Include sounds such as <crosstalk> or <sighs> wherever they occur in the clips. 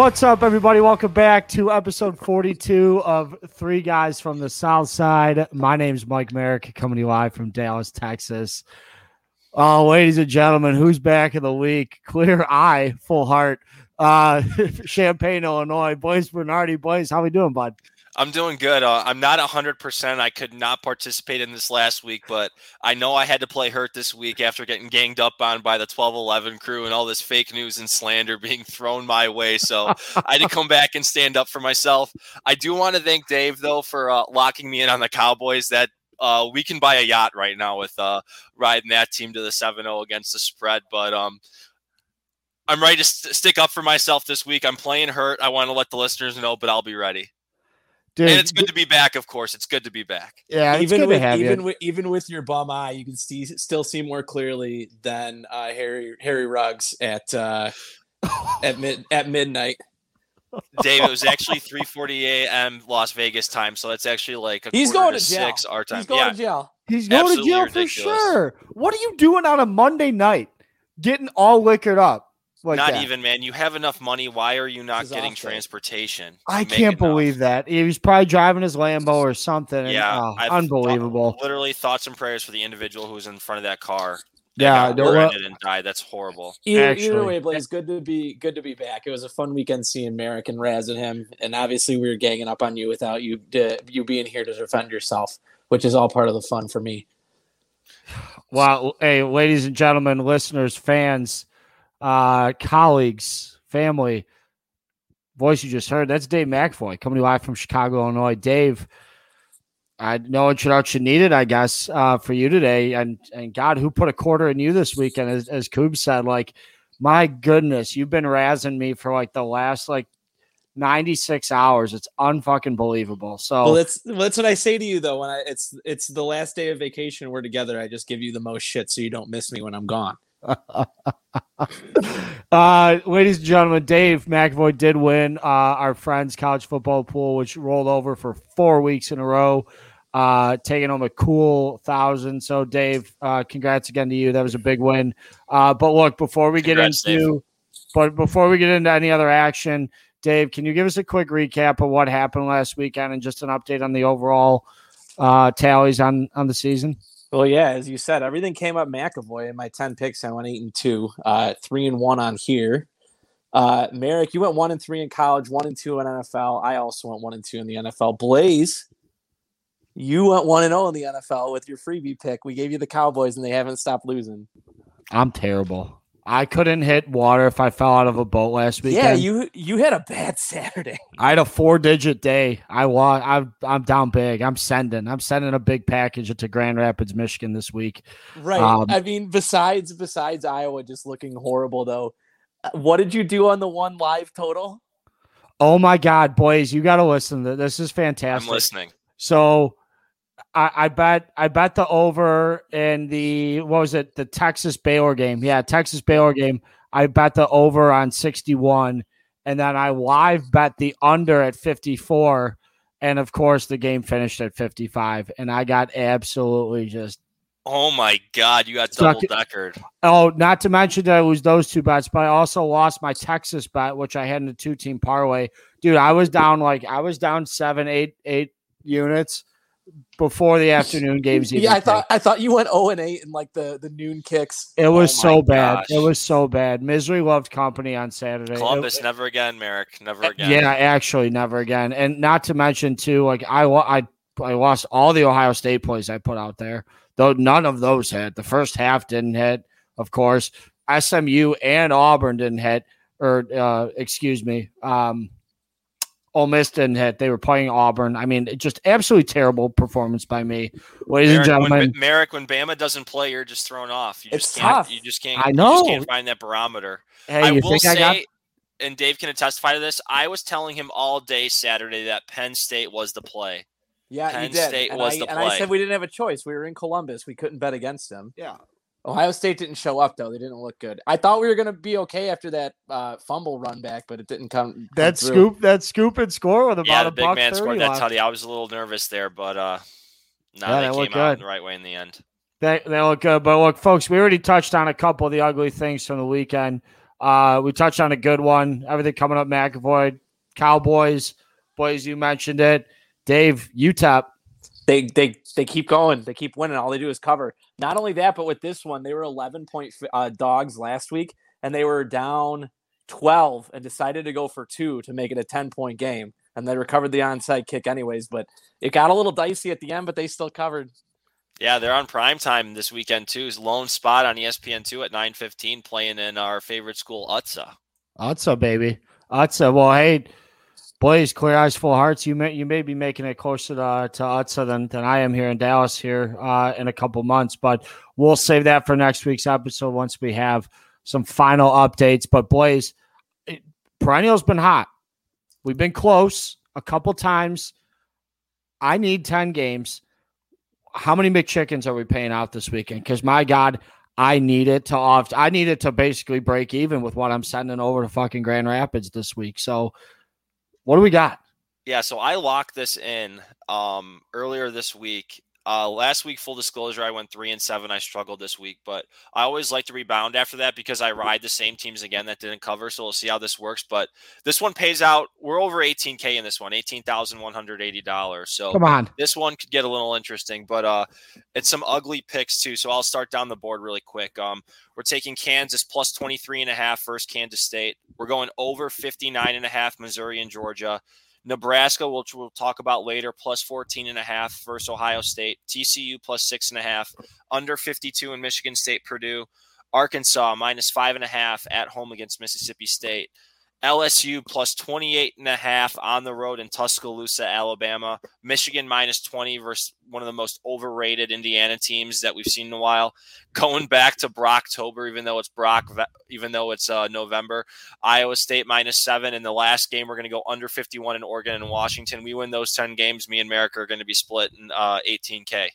What's up, everybody? Welcome back to episode 42 of Three Guys from the South Side. My name is Mike Merrick, coming to you live from Dallas, Texas. Oh, ladies and gentlemen, who's back in the week? Clear eye, full heart. Uh, <laughs> Champaign, Illinois. Blaze Bernardi. boys, how we doing, bud? I'm doing good. Uh, I'm not 100%. I could not participate in this last week, but I know I had to play hurt this week after getting ganged up on by the 1211 crew and all this fake news and slander <laughs> being thrown my way. So I had to come back and stand up for myself. I do want to thank Dave, though, for uh, locking me in on the Cowboys. That uh, we can buy a yacht right now with uh, riding that team to the 7 0 against the spread. But um, I'm ready to st- stick up for myself this week. I'm playing hurt. I want to let the listeners know, but I'll be ready. Dude, and it's good to be back. Of course, it's good to be back. Yeah, even with even with even with your bum eye, you can see still see more clearly than uh, Harry Henry Ruggs at uh, at mid at midnight. Dave, it was actually 3:40 a.m. Las Vegas time, so that's actually like he's going to, jail. six our time. He's going yeah. to jail. He's going Absolutely to jail ridiculous. for sure. What are you doing on a Monday night, getting all liquored up? Like not that. even, man. You have enough money. Why are you not getting transportation? I can't believe that. He was probably driving his Lambo or something. Yeah, oh, unbelievable. Thought, literally, thoughts and prayers for the individual who was in front of that car. Yeah, no, and died. That's horrible. Either, either, way, Blaze, good to be good to be back. It was a fun weekend seeing Merrick and Raz and him, and obviously we were ganging up on you without you to, you being here to defend yourself, which is all part of the fun for me. <sighs> Well, hey, ladies and gentlemen, listeners, fans uh, colleagues, family. Voice you just heard, that's Dave McAvoy coming live from Chicago, Illinois. Dave, I no introduction needed, I guess, uh, for you today. And and God, who put a quarter in you this weekend? As as Coob said, like, my goodness, you've been razzing me for like the last like 96 hours. It's unfucking believable. So well, that's that's what I say to you though. When I it's it's the last day of vacation, we're together. I just give you the most shit so you don't miss me when I'm gone. <laughs> uh, ladies and gentlemen, Dave McAvoy did win uh, our friend's college football pool, which rolled over for four weeks in a row, uh, taking home a cool thousand. So, Dave, uh, congrats again to you. That was a big win. Uh, but look, before we congrats, get into, Dave. but before we get into any other action, Dave, can you give us a quick recap of what happened last weekend and just an update on the overall uh, tallies on on the season? Well, yeah, as you said, everything came up McAvoy. In my ten picks, I went eight and two, uh, three and one on here. Uh, Merrick, you went one and three in college, one and two in NFL. I also went one and two in the NFL. Blaze, you went one and 0 in the NFL with your freebie pick. We gave you the Cowboys, and they haven't stopped losing. I'm terrible. I couldn't hit water if I fell out of a boat last weekend. Yeah, you you had a bad <laughs> Saturday. I had a four digit day. I was I'm I'm down big. I'm sending. I'm sending a big package to Grand Rapids, Michigan this week. Right. Um, I mean, besides besides Iowa just looking horrible though, uh, what did you do on the one live total? Oh my God, boys, you got to listen. This is fantastic. I'm listening. So I, I bet I bet the over in the what was it the Texas Baylor game? Yeah, Texas Baylor game. I bet the over on 61, and then I live bet the under at 54, and of course the game finished at 55, and I got absolutely just. Oh my God! You got double deckered. Oh, not to mention that it was those two bets, but I also lost my Texas bet, which I had in a two-team parlay. Dude, I was down like I was down seven, eight, eight units before the <laughs> afternoon games. yeah, I thought I thought you went zero oh and eight in like the the noon kicks. It was oh so bad. Gosh. It was so bad. Misery loved company on Saturday. Columbus, it, never again, Merrick, never again. Yeah, actually, never again. And not to mention too, like I I I lost all the Ohio State plays I put out there. Though none of those hit. The first half didn't hit, of course. SMU and Auburn didn't hit, or uh, excuse me. Um, Ole Miss didn't hit. They were playing Auburn. I mean, just absolutely terrible performance by me, ladies Merrick, and gentlemen. When, Merrick, when Bama doesn't play, you're just thrown off. You it's just can't, tough. You just can't. I know. can't find that barometer. Hey, I you will think say, I got? And Dave can testify to this. I was telling him all day Saturday that Penn State was the play. Yeah, Penn you did. State and was I, the and play. I said we didn't have a choice. We were in Columbus. We couldn't bet against them. Yeah. Ohio State didn't show up though. They didn't look good. I thought we were going to be okay after that uh, fumble run back, but it didn't come. come that through. scoop, that scoop and score with about yeah, a the big man scored 30 that left. tutty. I was a little nervous there, but uh, no, Yeah, they that came looked out good. the right way in the end. They, they look good. But look, folks, we already touched on a couple of the ugly things from the weekend. Uh, we touched on a good one. Everything coming up, McAvoy, Cowboys, boys. You mentioned it, Dave. UTEP. They they they keep going. They keep winning. All they do is cover. Not only that, but with this one, they were 11 point uh, dogs last week, and they were down 12 and decided to go for two to make it a 10 point game. And they recovered the onside kick anyways, but it got a little dicey at the end, but they still covered. Yeah, they're on prime time this weekend too. Is lone spot on ESPN two at nine fifteen, playing in our favorite school, UTSA. UTSA, baby, UTSA. Well, hey, boys, clear eyes, full hearts. You may you may be making it closer to to UTSA than than I am here in Dallas here uh, in a couple months, but we'll save that for next week's episode once we have some final updates. But boys, it, perennial's been hot. We've been close a couple times. I need ten games how many McChickens are we paying out this weekend? Because my God, I need it to off. I need it to basically break even with what I'm sending over to fucking Grand Rapids this week. So, what do we got? Yeah, so I locked this in um, earlier this week, uh, last week, full disclosure, I went three and seven. I struggled this week, but I always like to rebound after that because I ride the same teams again that didn't cover. So we'll see how this works. But this one pays out. We're over 18k in this one, one, eighteen thousand one hundred eighty dollars. So come on, this one could get a little interesting, but uh, it's some ugly picks too. So I'll start down the board really quick. Um, we're taking Kansas plus 23 and a half versus Kansas State. We're going over 59 and a half Missouri and Georgia. Nebraska, which we'll talk about later, plus 14 and a half versus Ohio State. TCU plus six and a half, under 52 in Michigan State, Purdue. Arkansas minus five and a half at home against Mississippi State. LSU plus 28 and a half on the road in Tuscaloosa, Alabama. Michigan minus 20 versus one of the most overrated Indiana teams that we've seen in a while. Going back to Brocktober, even though it's Brock, even though it's uh, November. Iowa State minus seven. In the last game, we're going to go under 51 in Oregon and Washington. We win those 10 games. Me and Merrick are going to be split in uh, 18K.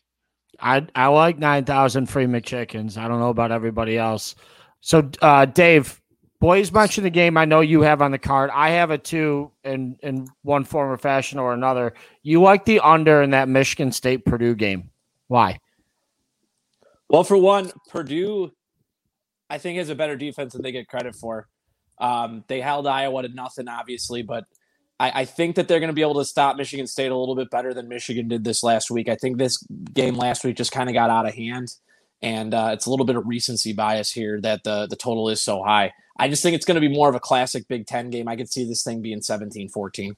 I, I like 9,000 free McChickens. I don't know about everybody else. So, uh, Dave, Boys mentioned the game I know you have on the card. I have it too in in one form or fashion or another. You like the under in that Michigan State Purdue game. Why? Well, for one, Purdue I think has a better defense than they get credit for. Um, they held Iowa to nothing, obviously, but I, I think that they're going to be able to stop Michigan State a little bit better than Michigan did this last week. I think this game last week just kind of got out of hand, and uh, it's a little bit of recency bias here that the the total is so high. I just think it's going to be more of a classic Big Ten game. I could see this thing being 17 14.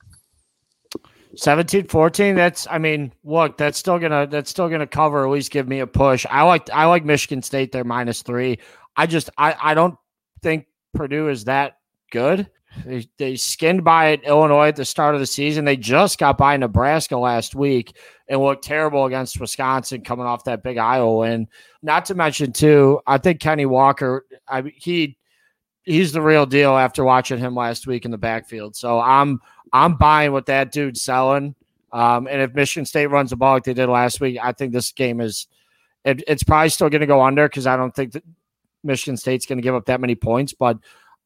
17 14 that's i mean look that's still gonna that's still gonna cover at least give me a push. I like i like michigan state there minus three. I just i i don't think purdue is that good. They, they skinned by illinois at the start of the season. They just got by nebraska last week and looked terrible against wisconsin coming off that big iowa win. Not to mention too i think kenny walker i he he's the real deal after watching him last week in the backfield. So I'm I'm buying what that dude's selling. Um, and if Michigan State runs the ball like they did last week, I think this game is it, it's probably still going to go under because I don't think that Michigan State's going to give up that many points. But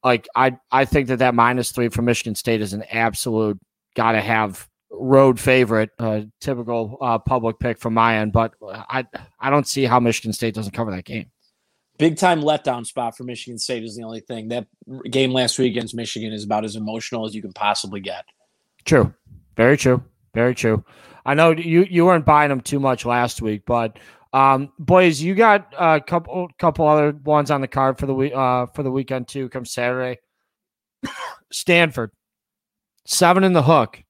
like I I think that that minus three for Michigan State is an absolute got to have road favorite, uh, typical uh, public pick from my end. But I I don't see how Michigan State doesn't cover that game big time letdown spot for Michigan State is the only thing. That game last week against Michigan is about as emotional as you can possibly get. True. Very true. Very true. I know you you weren't buying them too much last week, but um, boys, you got a couple couple other ones on the card for the week uh, for the weekend too. Come Saturday, <coughs> Stanford, seven in the hook.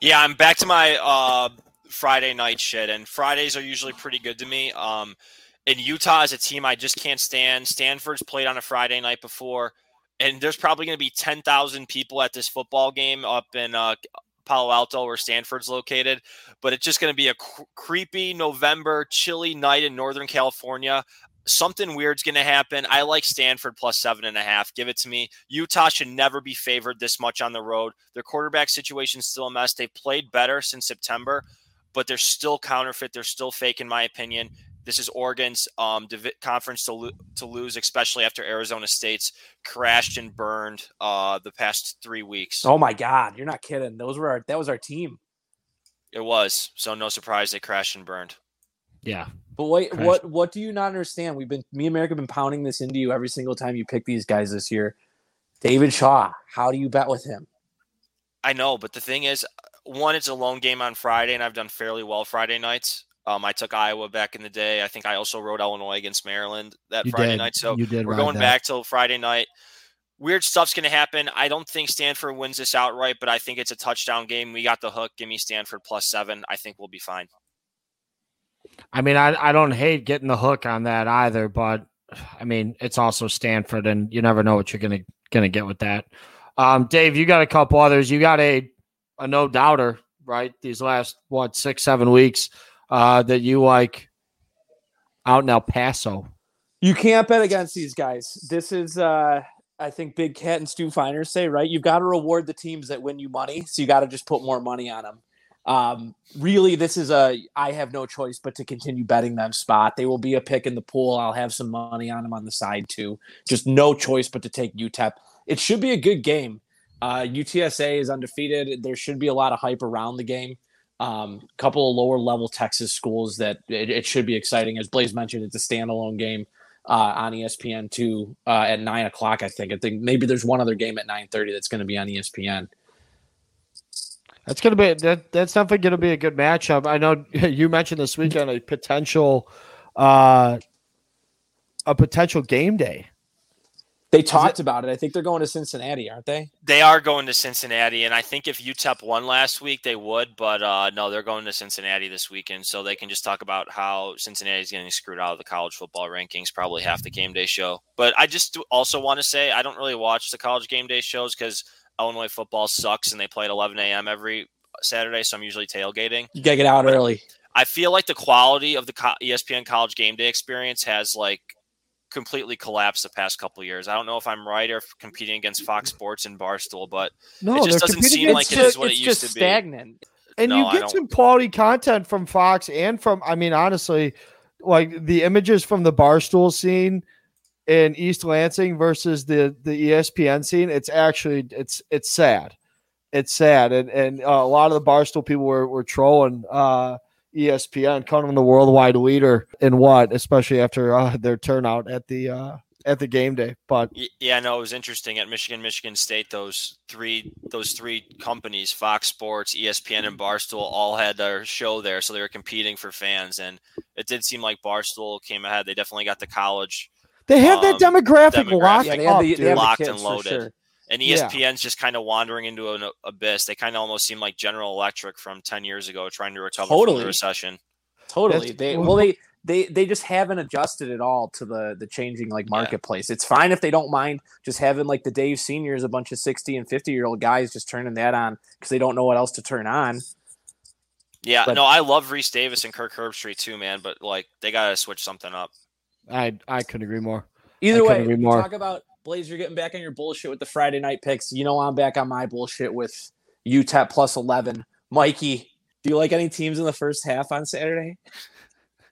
Yeah, I'm back to my uh, Friday night shit, and Fridays are usually pretty good to me. Um, and Utah is a team I just can't stand. Stanford's played on a Friday night before, and there's probably going to be 10,000 people at this football game up in uh, Palo Alto, where Stanford's located. But it's just going to be a cr- creepy November, chilly night in Northern California. Something weird's going to happen. I like Stanford plus seven and a half. Give it to me. Utah should never be favored this much on the road. Their quarterback situation is still a mess. They've played better since September, but they're still counterfeit. They're still fake, in my opinion. This is Oregon's um, conference to, lo- to lose, especially after Arizona State's crashed and burned uh, the past three weeks. Oh my God, you're not kidding. Those were our, that was our team. It was so no surprise they crashed and burned. Yeah. But wait, Crash. what what do you not understand? We've been me and Merrick have been pounding this into you every single time you pick these guys this year. David Shaw, how do you bet with him? I know, but the thing is, one, it's a lone game on Friday, and I've done fairly well Friday nights. Um, I took Iowa back in the day. I think I also rode Illinois against Maryland that You Friday did. night. So you did we're going that. back till Friday night. Weird stuff's going to happen. I don't think Stanford wins this outright, but I think it's a touchdown game. We got the hook. Give me Stanford plus seven. I think we'll be fine. I mean, I, I don't hate getting the hook on that either, but I mean, it's also Stanford, and you never know what you're gonna gonna get with that. Um, Dave, you got a couple others. You got a a no doubter, right? These last what six seven weeks uh, that you like out in El Paso. You can't bet against these guys. This is uh I think Big Cat and Stu Feiner say, right? You've got to reward the teams that win you money. So you got to just put more money on them. Um, really, this is a I have no choice but to continue betting them spot. They will be a pick in the pool. I'll have some money on them on the side too. Just no choice but to take UTEP. It should be a good game. Uh, UTSA is undefeated. There should be a lot of hype around the game. Um, couple of lower level Texas schools that it, it should be exciting. As Blaze mentioned, it's a standalone game uh, on ESPN two uh, at nine o'clock. I think. I think maybe there's one other game at nine thirty that's going to be on ESPN. That's gonna be that. That's definitely gonna be a good matchup. I know <laughs> you mentioned this weekend a potential, uh, a potential game day. They talked about it. I think they're going to Cincinnati, aren't they? They are going to Cincinnati, and I think if UTEP won last week, they would. But uh, no, they're going to Cincinnati this weekend, so they can just talk about how Cincinnati is getting screwed out of the college football rankings, probably half the game day show. But I just also want to say I don't really watch the college game day shows because Illinois football sucks, and they play at 11 a.m. every Saturday, so I'm usually tailgating. You gotta get out early. I feel like the quality of the ESPN College Game Day experience has like completely collapsed the past couple of years. I don't know if I'm right or if competing against Fox Sports and Barstool, but No, It just doesn't seem like it the- is what it used just to be. and No, you get some quality content from Fox and from I mean honestly like the images from the barstool scene in East Lansing versus the the ESPN scene it's actually it's it's sad it's sad and and uh, a lot of the barstool people were were trolling uh ESPN calling them the worldwide leader in what especially after uh, their turnout at the uh at the game day but y- yeah, no, it was interesting at Michigan, Michigan State. Those three, those three companies, Fox Sports, ESPN, and Barstool, all had their show there, so they were competing for fans. And it did seem like Barstool came ahead. They definitely got the college they have that Um, demographic, demographic. locked Yeah, they have up, the, dude. they have the Locked kids and for loaded. sure. And E Yeah. ESPN's just kind of wandering into an abyss. They kind of almost seem like General Electric from 10 years ago trying to recover from the recession. Totally. That's- They well they they they just haven't adjusted at all to the the changing like Yeah. marketplace. It's fine if they don't mind just having like the Dave seniors, a bunch of 60 and 50 year old guys just turning that on because they don't know what else to turn on. Yeah, But- no, I love Rece Davis and Kirk Herbstreit too, man, but like they got to switch something up. I I couldn't agree more Either couldn't way, agree we more. talk about Blaze, you're getting back on your bullshit with the Friday night picks. You know I'm back on my bullshit with UTEP plus 11. Mikey, do you like any teams in the first half on Saturday?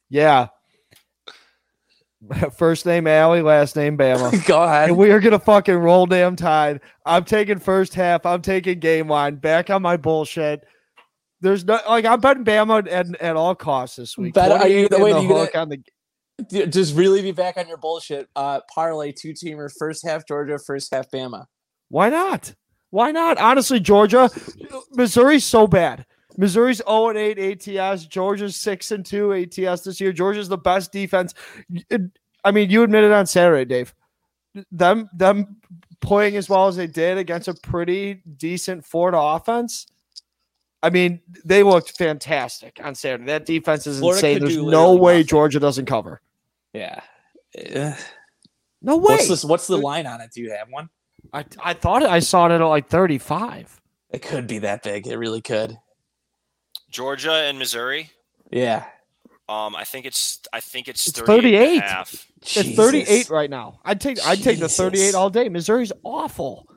Yeah. <laughs> First name Allie, last name Bama. <laughs> Go ahead. and we are gonna fucking roll damn tide. I'm taking first half. I'm taking game line. Back on my bullshit. There's no like I'm betting Bama at, at all costs this week. Bet- are you- 28 and wait, the are you gonna- on the Just really be back on your bullshit. Uh, parlay two teamer, first half Georgia, first half Bama. Why not? Why not? Honestly, Georgia, Missouri's so bad. Missouri's 0 and 8 ATS. Georgia's 6 and 2 ATS this year. Georgia's the best defense. I mean, you admitted on Saturday, Dave. Them them playing as well as they did against a pretty decent Florida offense. I mean, they looked fantastic on Saturday. That defense is Florida insane. There's no way nothing. Georgia doesn't cover. Yeah. Uh, No way. what's this? What's the line on it? Do you have one? I, I thought I saw it at like 35. It could be that big. It really could. Georgia and Missouri. Yeah. Um, I think it's I think it's, It's 38 38. It's 38 right now. I'd take I'd take the 38 all day. Missouri's awful.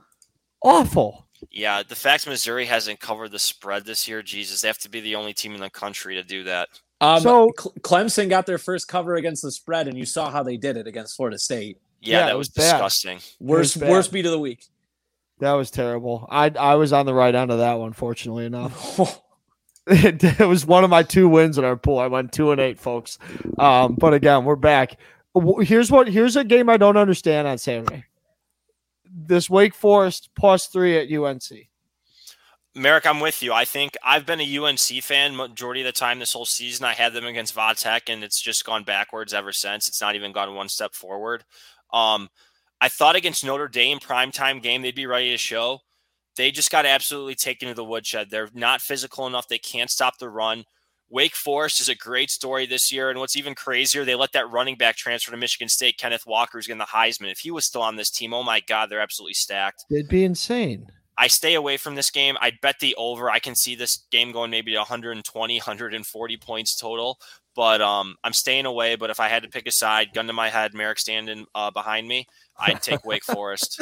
Awful. Yeah, the fact Missouri hasn't covered the spread this year, Jesus, they have to be the only team in the country to do that. Um, So- Clemson got their first cover against the spread, and you saw how they did it against Florida State. Yeah, Yeah, that was was, bad. disgusting. Worst bad. worst beat of the week. That was terrible. I I was on the right end of that one, fortunately enough. It, <laughs> <laughs> it, was one of my two wins in our pool. I went two and eight, folks. Um, but again, we're back. Here's what. Here's a game I don't understand on Saturday. This Wake Forest plus three at UNC. Merrick, I'm with you. I think I've been a UNC fan majority of the time this whole season. I had them against Vatech, and it's just gone backwards ever since. It's not even gone one step forward. Um, I thought against Notre Dame primetime game they'd be ready to show. They just got absolutely taken to the woodshed. They're not physical enough. They can't stop the run. Wake Forest is a great story this year. And what's even crazier, they let that running back transfer to Michigan State, Kenneth Walker, who's getting the Heisman. If he was still on this team, oh my God, they're absolutely stacked. They'd be insane. I stay away from this game. I'd bet the over. I can see this game going maybe 120, 140 points total. But um, I'm staying away. But if I had to pick a side, gun to my head, Merrick standing uh, behind me, I'd take Wake <laughs> Forest.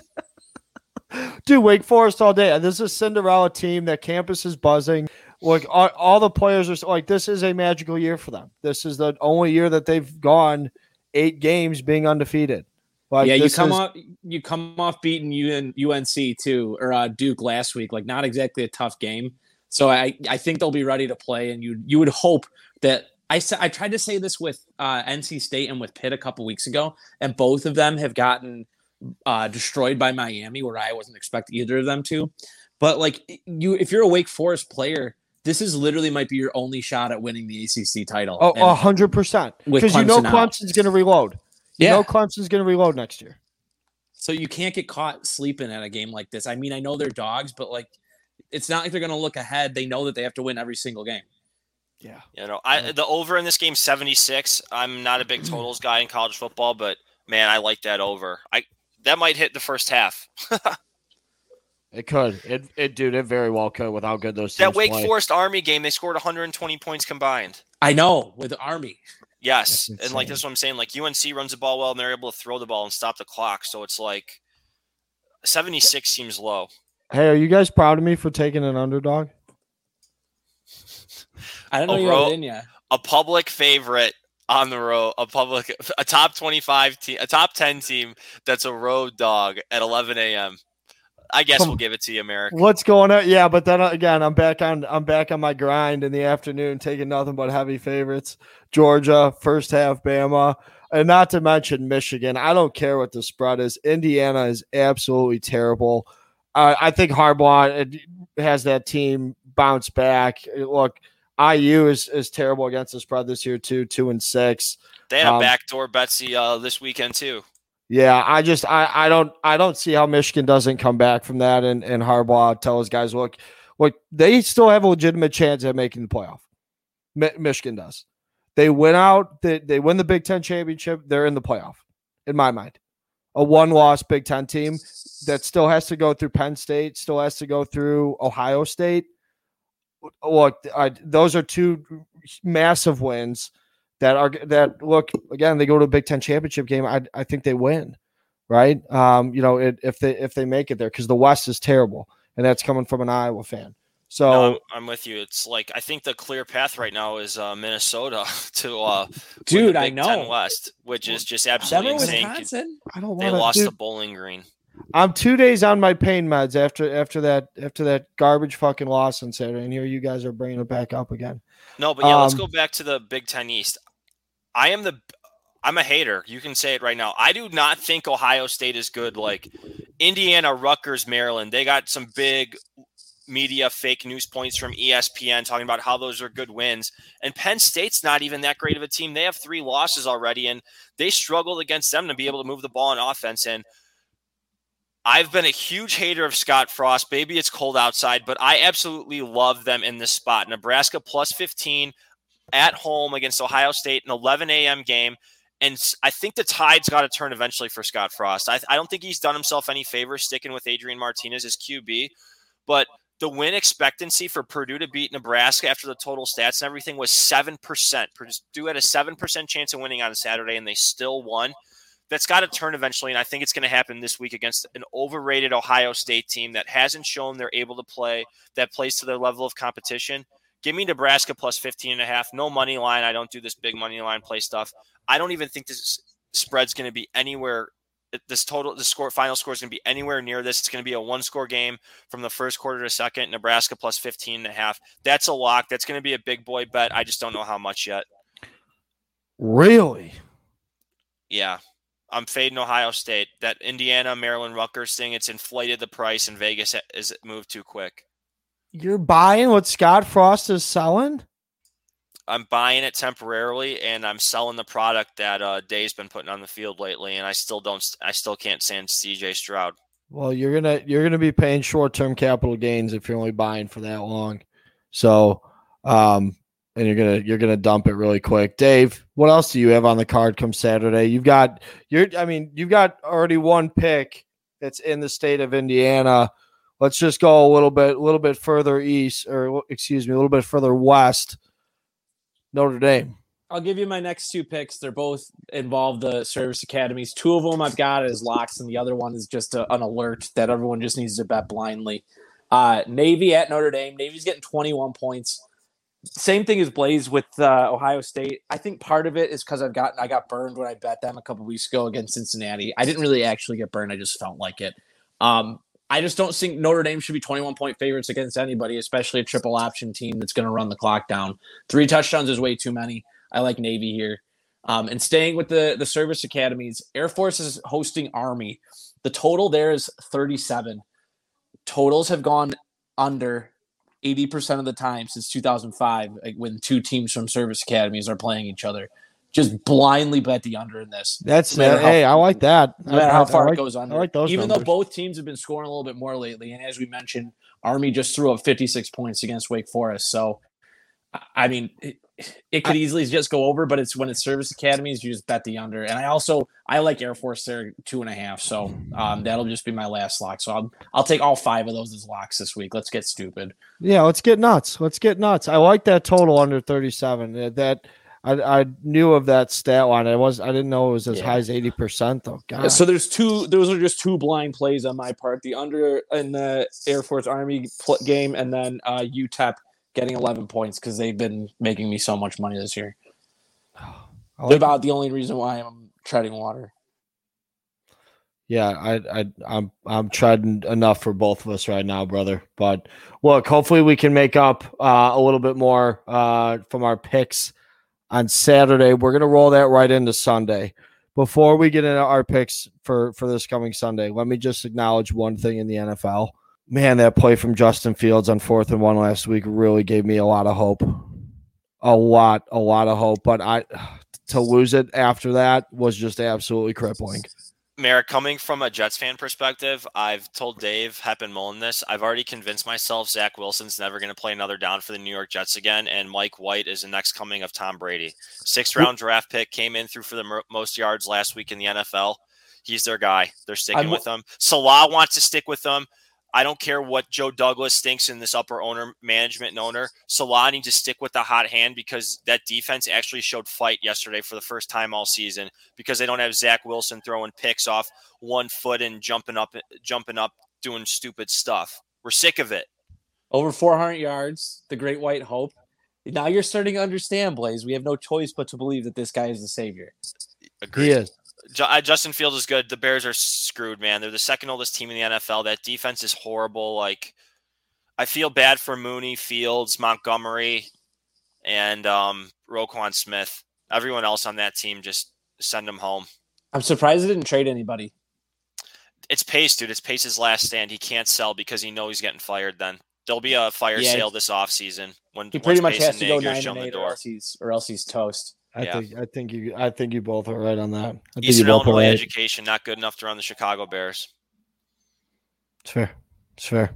Dude, Wake Forest all day. This is a Cinderella team. That campus is buzzing. Like all, all the players are like, this is a magical year for them. This is the only year that they've gone eight games being undefeated. Like, yeah, you come is, off you come off beating UN, UNC too or uh, Duke last week. Like not exactly a tough game. So I I think they'll be ready to play, and you you would hope that I I tried to say this with uh, NC State and with Pitt a couple weeks ago, and both of them have gotten uh, destroyed by Miami, where I wasn't expecting either of them to. But like you, if you're a Wake Forest player, this is literally might be your only shot at winning the ACC title. Oh, hundred percent. Because you know Clemson's going to reload. You yeah. know Clemson's going to reload next year. So you can't get caught sleeping at a game like this. I mean, I know they're dogs, but like, it's not like they're going to look ahead. They know that they have to win every single game. Yeah. You know, I the over in this game 76. I'm not a big <clears throat> totals guy in college football, but man, I like that over. I that might hit the first half. <laughs> it could. It, it, dude, it very well could with how good those. That Wake play. Forest Army game, they scored 120 points combined. I know with the Army. Yes, and like this is what I'm saying. Like UNC runs the ball well, and they're able to throw the ball and stop the clock. So it's like 76 seems low. Hey, are you guys proud of me for taking an underdog? I don't know you ro- in yet. A public favorite on the road, a public, a top 25 team, a top 10 team that's a road dog at 11 a.m. I guess we'll give it to you, Merrick. What's going on? Yeah, but then again, I'm back on. I'm back on my grind in the afternoon, taking nothing but heavy favorites. Georgia, first half, Bama, and not to mention Michigan. I don't care what the spread is. Indiana is absolutely terrible. Uh, I think Harbaugh has that team bounce back. Look, IU is, is terrible against the spread this year too, two and six. They had a um, backdoor Betsy uh, this weekend too. Yeah, I just I, I don't I don't see how Michigan doesn't come back from that and and Harbaugh tell his guys look look they still have a legitimate chance at making the playoff. Mi- Michigan does. They win out. They, they win the Big Ten championship. They're in the playoff, in my mind. A one loss Big Ten team that still has to go through Penn State, still has to go through Ohio State look, I, those are two massive wins that are that look again. They go to a Big Ten championship game. I I think they win, right? Um, you know, it, if they if they make it there because the West is terrible, and that's coming from an Iowa fan. So no, I'm with you. It's like I think the clear path right now is uh, Minnesota <laughs> to uh, dude. I know Ten West, which is just absolutely insane. Wisconsin? I don't. Wanna, they lost dude. the Bowling Green. I'm two days on my pain meds after after that after that garbage fucking loss on Saturday, and here you guys are bringing it back up again. No, but yeah, um, let's go back to the Big Ten East. I am the I'm a hater. You can say it right now. I do not think Ohio State is good. Like Indiana, Rutgers, Maryland, they got some big media fake news points from ESPN talking about how those are good wins. And Penn State's not even that great of a team. They have three losses already, and they struggled against them to be able to move the ball on offense. And I've been a huge hater of Scott Frost. Maybe it's cold outside, but I absolutely love them in this spot. Nebraska plus 15 at home against Ohio State, an 11 a.m. game. And I think the tide's got to turn eventually for Scott Frost. I, I don't think he's done himself any favor sticking with Adrian Martinez as QB, but the win expectancy for Purdue to beat Nebraska after the total stats and everything was 7%. Purdue had a 7% chance of winning on Saturday, and they still won that's got to turn eventually. And I think it's going to happen this week against an overrated Ohio State team that hasn't shown they're able to play, that plays to their level of competition. Give me Nebraska plus 15 and a half. No money line. I don't do this big money line play stuff. I don't even think this spread's going to be anywhere this total the score final score is going to be anywhere near this. It's going to be a one score game from the first quarter to second. Nebraska plus 15 and a half. That's a lock. That's going to be a big boy bet. I just don't know how much yet. Really? Yeah. I'm fading Ohio State. That Indiana Maryland Rutgers thing, it's inflated the price and Vegas is moved too quick. You're buying what Scott Frost is selling? I'm buying it temporarily and I'm selling the product that uh, Day's been putting on the field lately, and I still don't, I still can't stand CJ Stroud. Well, you're gonna you're gonna be paying short term capital gains if you're only buying for that long. So, um, and you're gonna you're gonna dump it really quick. Dave, what else do you have on the card come Saturday? You've got you're I mean you've got already one pick that's in the state of Indiana. Let's just go a little bit a little bit further east, or excuse me, a little bit further west Notre Dame. I'll give you my next two picks. They're both involve the service academies. Two of them I've got as locks, and the other one is just a, an alert that everyone just needs to bet blindly. Uh, Navy at Notre Dame. Navy's getting 21 points. Same thing as Blaze with uh, Ohio State. I think part of it is because I've gotten I got burned when I bet them a couple weeks ago against Cincinnati. I didn't really actually get burned. I just felt like it. Um, I just don't think Notre Dame should be 21 point favorites against anybody, especially a triple option team that's going to run the clock down. Three touchdowns is way too many. I like Navy here. Um, and staying with the, the service academies, Air Force is hosting Army. The total there is 37. Totals have gone under 80% of the time since 2005 when two teams from service academies are playing each other just blindly bet the under in this. That's no hey, how, I like that. No matter I, how far like, it goes under. I like those Even numbers. though both teams have been scoring a little bit more lately, and as we mentioned, Army just threw up 56 points against Wake Forest. So, I mean, it, it could I, easily just go over, but it's when it's service academies, you just bet the under. And I also I like Air Force there two and a half, so um, that'll just be my last lock. So I'll I'll take all five of those as locks this week. Let's get stupid. Yeah, let's get nuts. Let's get nuts. I like that total under 37. That I, I knew of that stat line. I was I didn't know it was as yeah. high as eighty percent though. God. So there's two. Those are just two blind plays on my part. The under in the Air Force Army game, and then uh, UTEP getting eleven points because they've been making me so much money this year. <sighs> Like They're about the only reason why I'm treading water. Yeah, I, I, I'm, I'm treading enough for both of us right now, brother. But look, hopefully we can make up uh, a little bit more uh, from our picks on Saturday. We're going to roll that right into Sunday. Before we get into our picks for, for this coming Sunday, let me just acknowledge one thing in the NFL. Man, that play from Justin Fields on fourth and one last week really gave me a lot of hope. A lot, a lot of hope. But I to lose it after that was just absolutely crippling. Merrick, coming from a Jets fan perspective, I've told Dave Hep and Mullen this. I've already convinced myself Zach Wilson's never going to play another down for the New York Jets again, and Mike White is the next coming of Tom Brady. Sixth round draft pick came in through for the most yards last week in the NFL. He's their guy. They're sticking I'm, with him. Salah wants to stick with them. I don't care what Joe Douglas thinks in this upper owner management and owner. Salah needs to stick with the hot hand because that defense actually showed fight yesterday for the first time all season because they don't have Zach Wilson throwing picks off one foot and jumping up, jumping up, doing stupid stuff. We're sick of it. Over 400 yards, the great white hope. Now you're starting to understand, Blaze. We have no choice but to believe that this guy is the savior. Agreed. He is. Justin Fields is good. The Bears are screwed, man. They're the second oldest team in the NFL. That defense is horrible. Like, I feel bad for Mooney, Fields, Montgomery, and um, Roquan Smith. Everyone else on that team, just send them home. I'm surprised they didn't trade anybody. It's Pace, dude. It's Pace's last stand. He can't sell because he knows he's getting fired. Then there'll be a fire yeah, sale this offseason when he pretty much has to go nine and eight, or else he's or else he's toast. I yeah. think I think you I think you both are right on that. I Eastern Illinois right. education not good enough to run the Chicago Bears. It's fair. It's fair.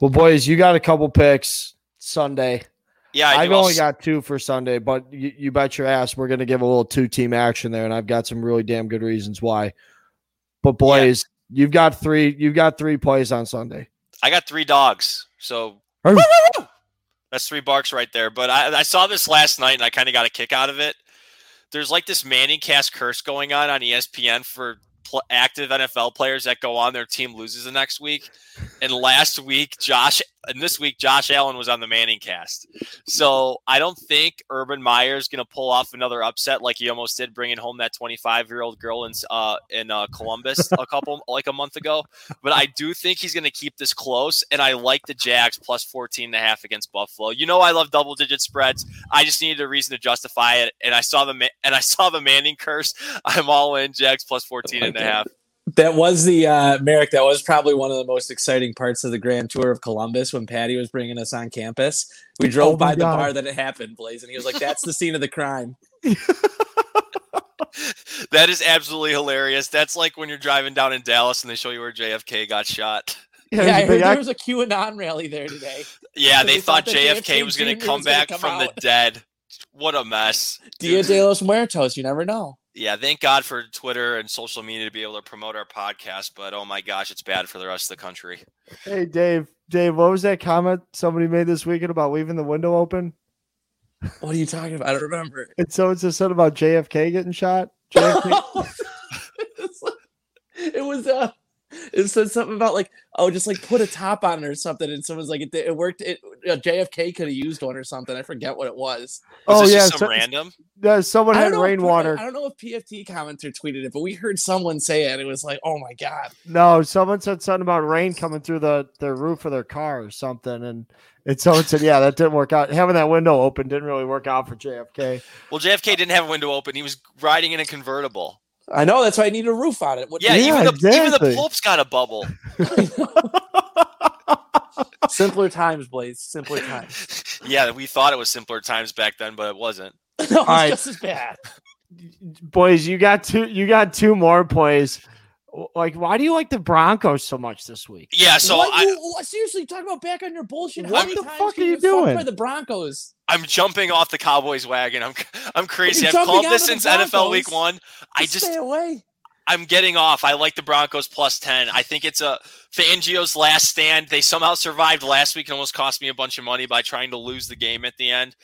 Well, boys, you got a couple picks Sunday. Yeah, I have only got two for Sunday, but you, you bet your ass we're going to give a little two team action there, and I've got some really damn good reasons why. But boys, yeah. you've got three. You've got three plays on Sunday. I got three dogs, so that's three barks right there. But I, I saw this last night, and I kind of got a kick out of it there's like this Manning cast curse going on on ESPN for pl- active NFL players that go on their team loses the next week. And last week, Josh, and this week, Josh Allen was on the Manning cast. So I don't think Urban Meyer is going to pull off another upset like he almost did, bringing home that 25 year old girl in uh, in uh, Columbus a couple <laughs> like a month ago. But I do think he's going to keep this close, and I like the Jags plus 14 and a half against Buffalo. You know, I love double digit spreads. I just needed a reason to justify it, and I saw the and I saw the Manning curse. <laughs> I'm all in Jags plus 14 and a half. That was the uh, Merrick. That was probably one of the most exciting parts of the Grand Tour of Columbus when Patty was bringing us on campus. We drove oh by the bar that it happened, Blaze, and he was like, "That's the scene of the crime." <laughs> that is absolutely hilarious. That's like when you're driving down in Dallas and they show you where JFK got shot. Yeah, yeah I heard there was a QAnon rally there today. Yeah, they, they, thought, thought JFK, JFK, was going to come back come from out. the dead. What a mess. Dia de los Muertos. You never know yeah, thank God for Twitter and social media to be able to promote our podcast, but oh my gosh, it's bad for the rest of the country. Hey, Dave, Dave, what was that comment somebody made this weekend about leaving the window open? What are you talking about? I don't remember. And so it's just said about JFK getting shot. JFK. <laughs> it was uh it said something about like oh just like put a top on it or something and someone's like it, it worked it uh, jfk could have used one or something i forget what it was, was oh yeah some so, random yeah someone had rainwater i don't know if pft commenter tweeted it but we heard someone say it it was like oh my god no someone said something about rain coming through the the roof of their car or something and and someone said, "Yeah, that didn't work out. Having that window open didn't really work out for JFK." Well, JFK didn't have a window open. He was riding in a convertible. I know that's why I need a roof on it. What, yeah, yeah, even the exactly. even the pulp's got a bubble. <laughs> <laughs> simpler times, Blaze. Simpler times. <laughs> Yeah, we thought it was simpler times back then, but it wasn't. no, it was right. just as bad. Boys, you got two. You got two more plays. Like, why do you like the Broncos so much this week? Yeah, so what, I you, seriously talk about back on your bullshit. What the fuck are you doing? By the Broncos. I'm jumping off the Cowboys wagon. I'm <laughs> I'm crazy. I've called this since NFL Week One. I just stay away. I'm getting off. I like the Broncos plus 10. I think it's a Fangio's last stand. They somehow survived last week and almost cost me a bunch of money by trying to lose the game at the end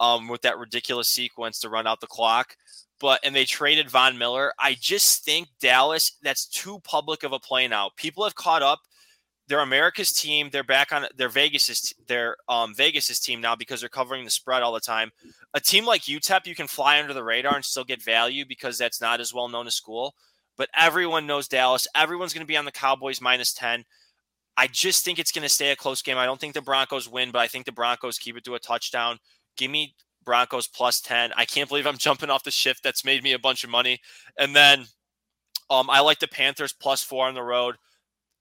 um, with that ridiculous sequence to run out the clock but and they traded Von Miller. I just think Dallas that's too public of a play now. People have caught up. They're America's team. They're back on their Vegas's their um Vegas's team now because they're covering the spread all the time. A team like UTEP, you can fly under the radar and still get value because that's not as well known a school. But everyone knows Dallas. Everyone's going to be on the Cowboys minus 10. I just think it's going to stay a close game. I don't think the Broncos win, but I think the Broncos keep it to a touchdown. Give me Broncos plus 10. I can't believe I'm jumping off the shift that's made me a bunch of money. And then um, I like the Panthers plus four on the road.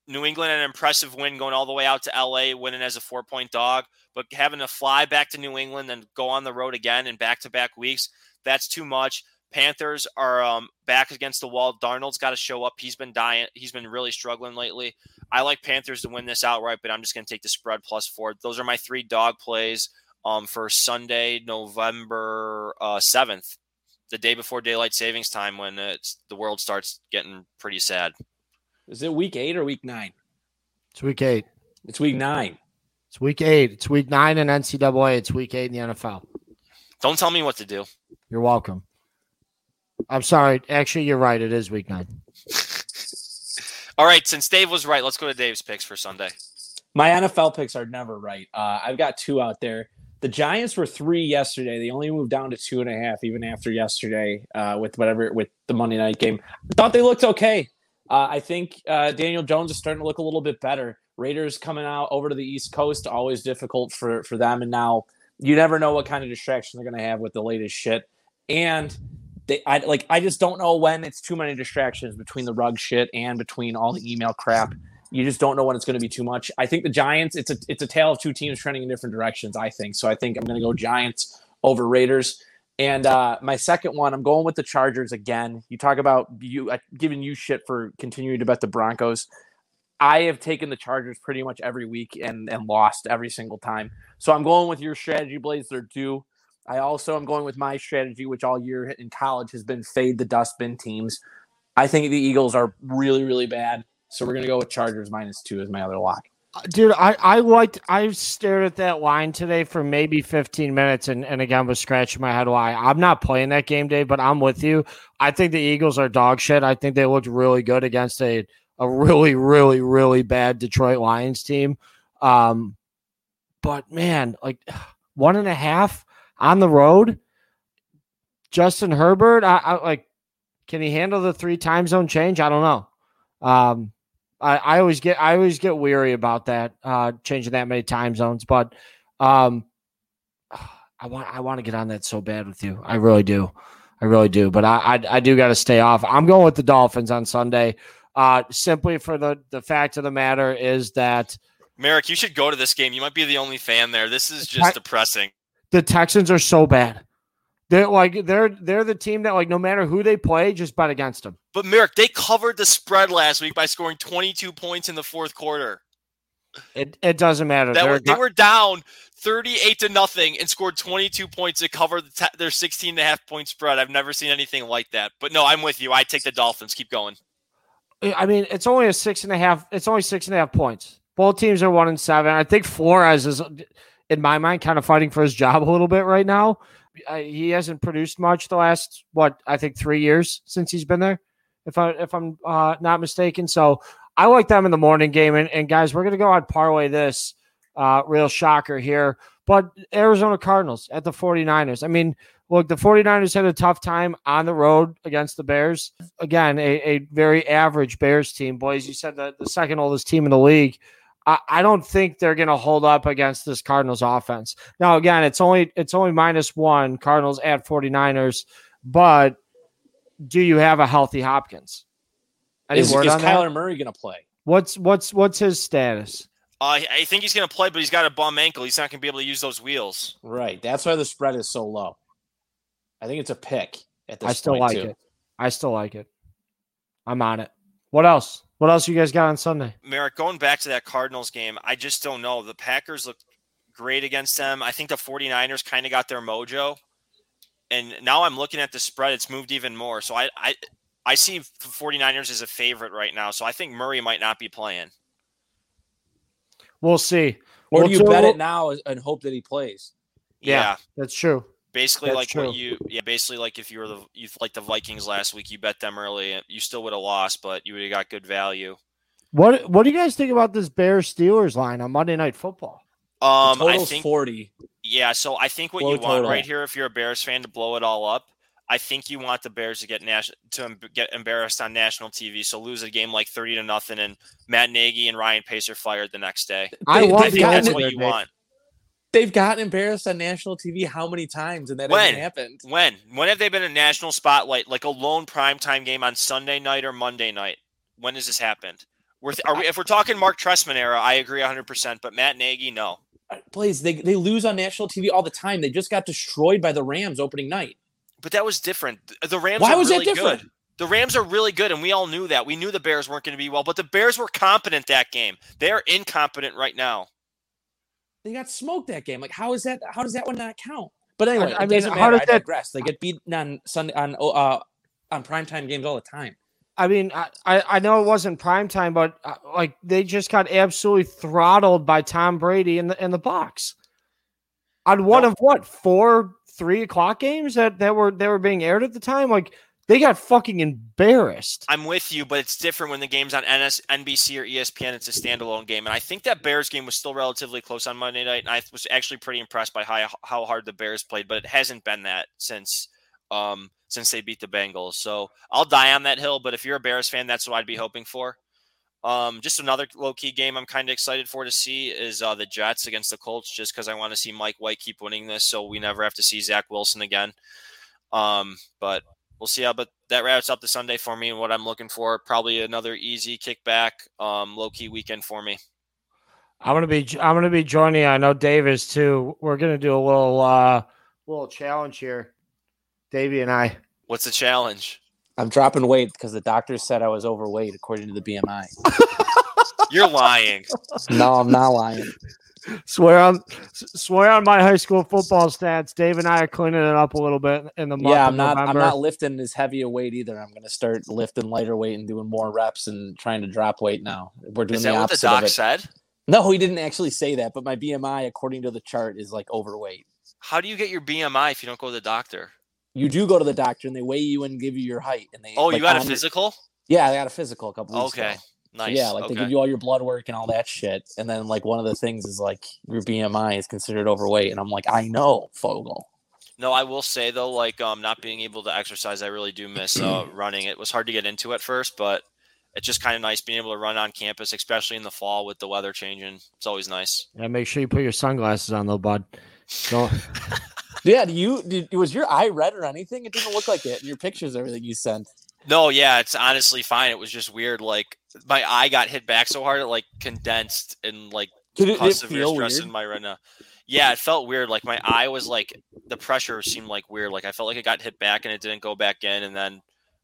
New England, an impressive win going all the way out to LA, winning as a four point dog, but having to fly back to New England and go on the road again in back to back weeks, that's too much. Panthers are um, back against the wall. Darnold's got to show up. He's been dying. He's been really struggling lately. I like Panthers to win this outright, but I'm just going to take the spread plus four. Those are my three dog plays um, for Sunday, November uh, 7th, the day before daylight savings time when it's, the world starts getting pretty sad. Is it week eight or week nine? It's week eight. It's week nine. It's week eight. It's week nine in NCAA. It's week eight in the NFL. Don't tell me what to do. You're welcome. I'm sorry. Actually, you're right. It is week nine. <laughs> All right. Since Dave was right, let's go to Dave's picks for Sunday. My NFL picks are never right. Uh, I've got two out there. The Giants were three yesterday. They only moved down to two and a half even after yesterday uh, with whatever with the Monday night game. I thought they looked okay. Uh, I think uh, Daniel Jones is starting to look a little bit better. Raiders coming out over to the East Coast, always difficult for for them. And now you never know what kind of distraction they're going to have with the latest shit. And they, I like, I just don't know when it's too many distractions between the rug shit and between all the email crap you just don't know when it's going to be too much. I think the Giants, it's a it's a tale of two teams trending in different directions. I think so. I think I'm going to go Giants over Raiders. And uh, my second one, I'm going with the Chargers again. You talk about you uh, giving you shit for continuing to bet the Broncos. I have taken the Chargers pretty much every week and and lost every single time. So I'm going with your strategy, Blaze. They're due. I also am going with my strategy, which all year in college has been fade the dustbin teams. I think the Eagles are really, really bad. So we're gonna go with Chargers minus two as my other lock. Uh, dude, I I liked I stared at that line today for maybe 15 minutes and, and again was scratching my head why. I'm not playing that game day, but I'm with you. I think the Eagles are dog shit. I think they looked really good against a a really, really, really bad Detroit Lions team. Um, but man, like <sighs> one and a half on the road. Justin Herbert, I, I like. Can he handle the three time zone change? I don't know. Um, I, I always get I always get weary about that uh, changing that many time zones, but um, <sighs> I want I want to get on that so bad with you. I really do, I really do. But I I, I do got to stay off. I'm going with the Dolphins on Sunday, uh, simply for the the fact of the matter is that Merrick, you should go to this game. You might be the only fan there. This is just depressing. The Texans are so bad. They're like they're they're the team that like no matter who they play, just bet against them. But Merrick, they covered the spread last week by scoring 22 points in the fourth quarter. It it doesn't matter. That they were down 38 to nothing and scored 22 points to cover the t- their 16 and a half point spread. I've never seen anything like that. But no, I'm with you. I take the Dolphins. Keep going. I mean, it's only a six and a half. It's only six and a half points. Both teams are one and seven. I think Flores is, in my mind, kind of fighting for his job a little bit right now he hasn't produced much the last what I think three years since he's been there, if I if I'm uh, not mistaken. So I like them in the morning game. And, and guys, we're gonna go on parlay this. Uh, real shocker here. But Arizona Cardinals at the 49ers. I mean, look, the 49ers had a tough time on the road against the Bears. Again, a, a very average Bears team. Boys, you said that the second oldest team in the league. I, I don't think they're going to hold up against this Cardinals offense. Now, again, it's only it's only minus one Cardinals at 49ers, but do you have a healthy Hopkins? Any is, is Kyler that? Murray going to play? What's what's what's his status? Uh, I think he's going to play, but he's got a bum ankle. He's not going to be able to use those wheels. Right. That's why the spread is so low. I think it's a pick at this I still like too. it. I still like it. I'm on it. What else? What else you guys got on Sunday? Merrick, going back to that Cardinals game, I just don't know. The Packers look great against them. I think the 49ers kind of got their mojo. And now I'm looking at the spread, it's moved even more. So I I, I see 49ers as a favorite right now. So I think Murray might not be playing. We'll see. Or we'll do you bet it now and hope that he plays? Yeah, yeah. that's true. Basically, That's like true. what you, yeah, basically like if you were the, you like the Vikings last week, you bet them early, you still would have lost, but you would have got good value. What What do you guys think about this Bears Steelers line on Monday Night Football? Um, I think forty. Yeah, so I think what you want total. right here, if you're a Bears fan, to blow it all up, I think you want the Bears to get national to get embarrassed on national TV. So lose a game like thirty to nothing, and Matt Nagy and Ryan Pace are fired the next day. I, want I think that's what you want they've gotten embarrassed on national TV how many times and that when? hasn't happened? When? When have they been a national spotlight, like a lone primetime game on Sunday night or Monday night? When has this happened? We're th- we, if we're talking Mark Trestman era, I agree 100%, but Matt Nagy, no. Uh, please, they, they lose on national TV all the time. They just got destroyed by the Rams opening night. But that was different. The Rams Why was really that different? Good. The Rams are really good, and we all knew that. We knew the Bears weren't going to be well, but the Bears were competent that game. They're incompetent right now. They got smoked that game. Like, how is that? How does that one not count? But anyway, I, I mean, how does that? Digress. They get beat on Sunday on oh, uh on primetime games all the time. I mean, I, I know it wasn't prime time, but uh, like they just got absolutely throttled by Tom Brady in the in the box on one no. of what four three o'clock games that that were they were being aired at the time. Like they got fucking embarrassed. I'm with you, but it's different when the game's on NS, NBC or ESPN. It's a standalone game, and I think that Bears game was still relatively close on Monday night, and I was actually pretty impressed by how how hard the Bears played. But it hasn't been that since um since they beat the Bengals. So I'll die on that hill. But if you're a Bears fan, that's what I'd be hoping for. Um, just another low key game I'm kind of excited for to see is uh, the Jets against the Colts, just because I want to see Mike White keep winning this, so we never have to see Zach Wilson again. Um, but we'll see how. But that wraps up the Sunday for me and what I'm looking for. Probably another easy kickback, um, low key weekend for me. I'm gonna be I'm gonna be joining. I know Dave is too. We're gonna do a little uh little challenge here, Davey and I. What's the challenge? I'm dropping weight because the doctor said I was overweight according to the BMI. <laughs> You're lying. No, I'm not lying swear on swear on my high school football stats. Dave and I are cleaning it up a little bit in the month. Yeah, I'm not. November. I'm not lifting as heavy a weight either. I'm going to start lifting lighter weight and doing more reps and trying to drop weight now. We're doing is the that opposite what the doc said? No, he didn't actually say that, but my BMI, according to the chart, is like overweight. How do you get your BMI if you don't go to the doctor? You do go to the doctor and they weigh you and give you your height. And they oh, like, you got a physical? Yeah, I got a physical a couple weeks okay. ago. So, yeah, like okay. they give you all your blood work and all that shit. And then like one of the things is like your BMI is considered overweight. And I'm like, I know, Fogel. No, I will say though, like um, not being able to exercise, I really do miss uh, <clears throat> running. It was hard to get into at first, but it's just kind of nice being able to run on campus, especially in the fall with the weather changing. It's always nice. Yeah, make sure you put your sunglasses on though, bud. Don't. <laughs> Yeah, do you did, was your eye red or anything? It didn't look like it in your pictures, everything you sent. No, yeah, it's honestly fine. It was just weird. Like my eye got hit back so hard, it like condensed and like Did it, did it caused severe stress weird? in my retina. Yeah, it felt weird. Like my eye was like the pressure seemed like weird. Like I felt like it got hit back and it didn't go back in, and then,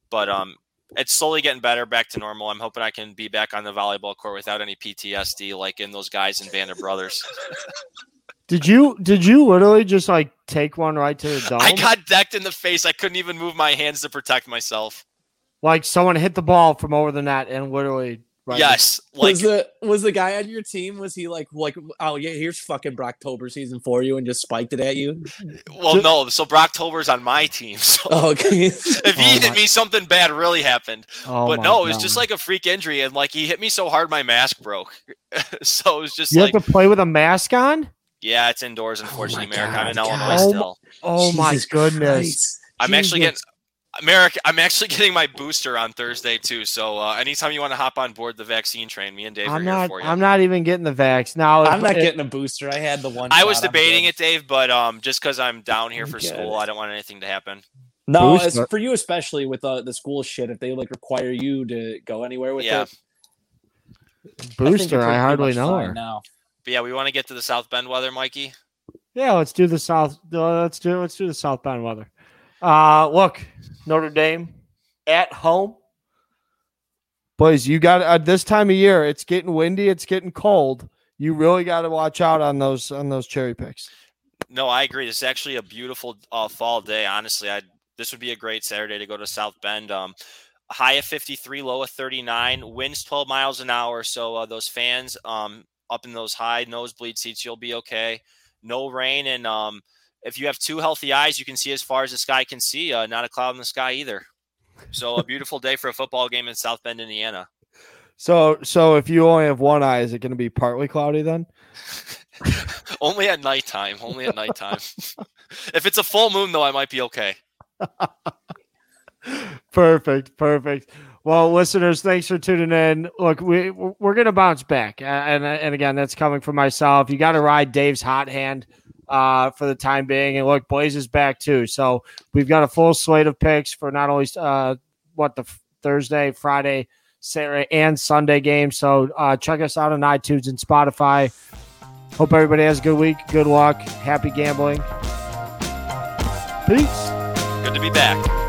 but um, it's slowly getting better, back to normal. I'm hoping I can be back on the volleyball court without any PTSD, like in those guys in Band of Brothers. <laughs> Did you did you literally just like take one right to the dome? I got decked in the face. I couldn't even move my hands to protect myself. Like someone hit the ball from over the net and literally right yes, like was the was the guy on your team? Was he like like oh yeah, here's fucking Brocktober season for you and just spiked it at you? well, no. So Brocktober's on my team. So Oh, okay. <laughs> if he Oh hit my- me, something bad really happened. Oh but my no, it was God. just like a freak injury, and like he hit me so hard, my mask broke. <laughs> so it was just you like, have to play with a mask on. yeah, it's indoors. Oh unfortunately, my America. I'm in God, Illinois guys. Oh still. Oh my goodness! Christ. I'm actually getting. Jesus. Merrick, I'm actually <laughs> getting my booster on Thursday too. So uh, anytime you want to hop on board the vaccine train, me and Dave are I'm here not. for you. I'm not even getting the vax now. I'm not if- getting a booster. I had the one. I was shot, I'm debating it, Dave, but um, just because I'm down here for school, I don't want anything to happen. No, Booster. for you especially with uh, the school shit. If they like require you to go anywhere with Yeah. it, I booster. I, pretty hardly know fine her. now. But yeah, we want to get to the South Bend weather, Mikey. Yeah, let's do the South. uh, Let's do let's do the South Bend weather. Uh look, Notre Dame at home. Boys, you got uh, this time of year. It's getting windy. It's getting cold. You really got to watch out on those on those cherry picks. No, I agree. This is actually a beautiful uh, fall day. Honestly, I this would be a great Saturday to go to South Bend. Um, high of 53, low of 39, winds 12 miles an hour. So uh, those fans um, up in those high nosebleed seats, you'll be okay. No rain, and um, if you have two healthy eyes, you can see as far as the sky can see. Uh, not a cloud in the sky either. So a beautiful day for a football game in South Bend, Indiana. So so if you only have one eye, is it going to be partly cloudy then? <laughs> Only at nighttime. Only at nighttime. <laughs> if it's a full moon, though, I might be okay. <laughs> perfect, perfect. Well, listeners, thanks for tuning in. Look, we we're gonna bounce back, and and again, that's coming from myself. You got to ride Dave's hot hand uh, for the time being, and look, Blaze is back too. So we've got a full slate of picks for not only uh, what the Thursday, Friday, Saturday, and Sunday games. So uh, check us out on iTunes and Spotify. Hope everybody has a good week. Good luck. Happy gambling. Peace. Good to be back.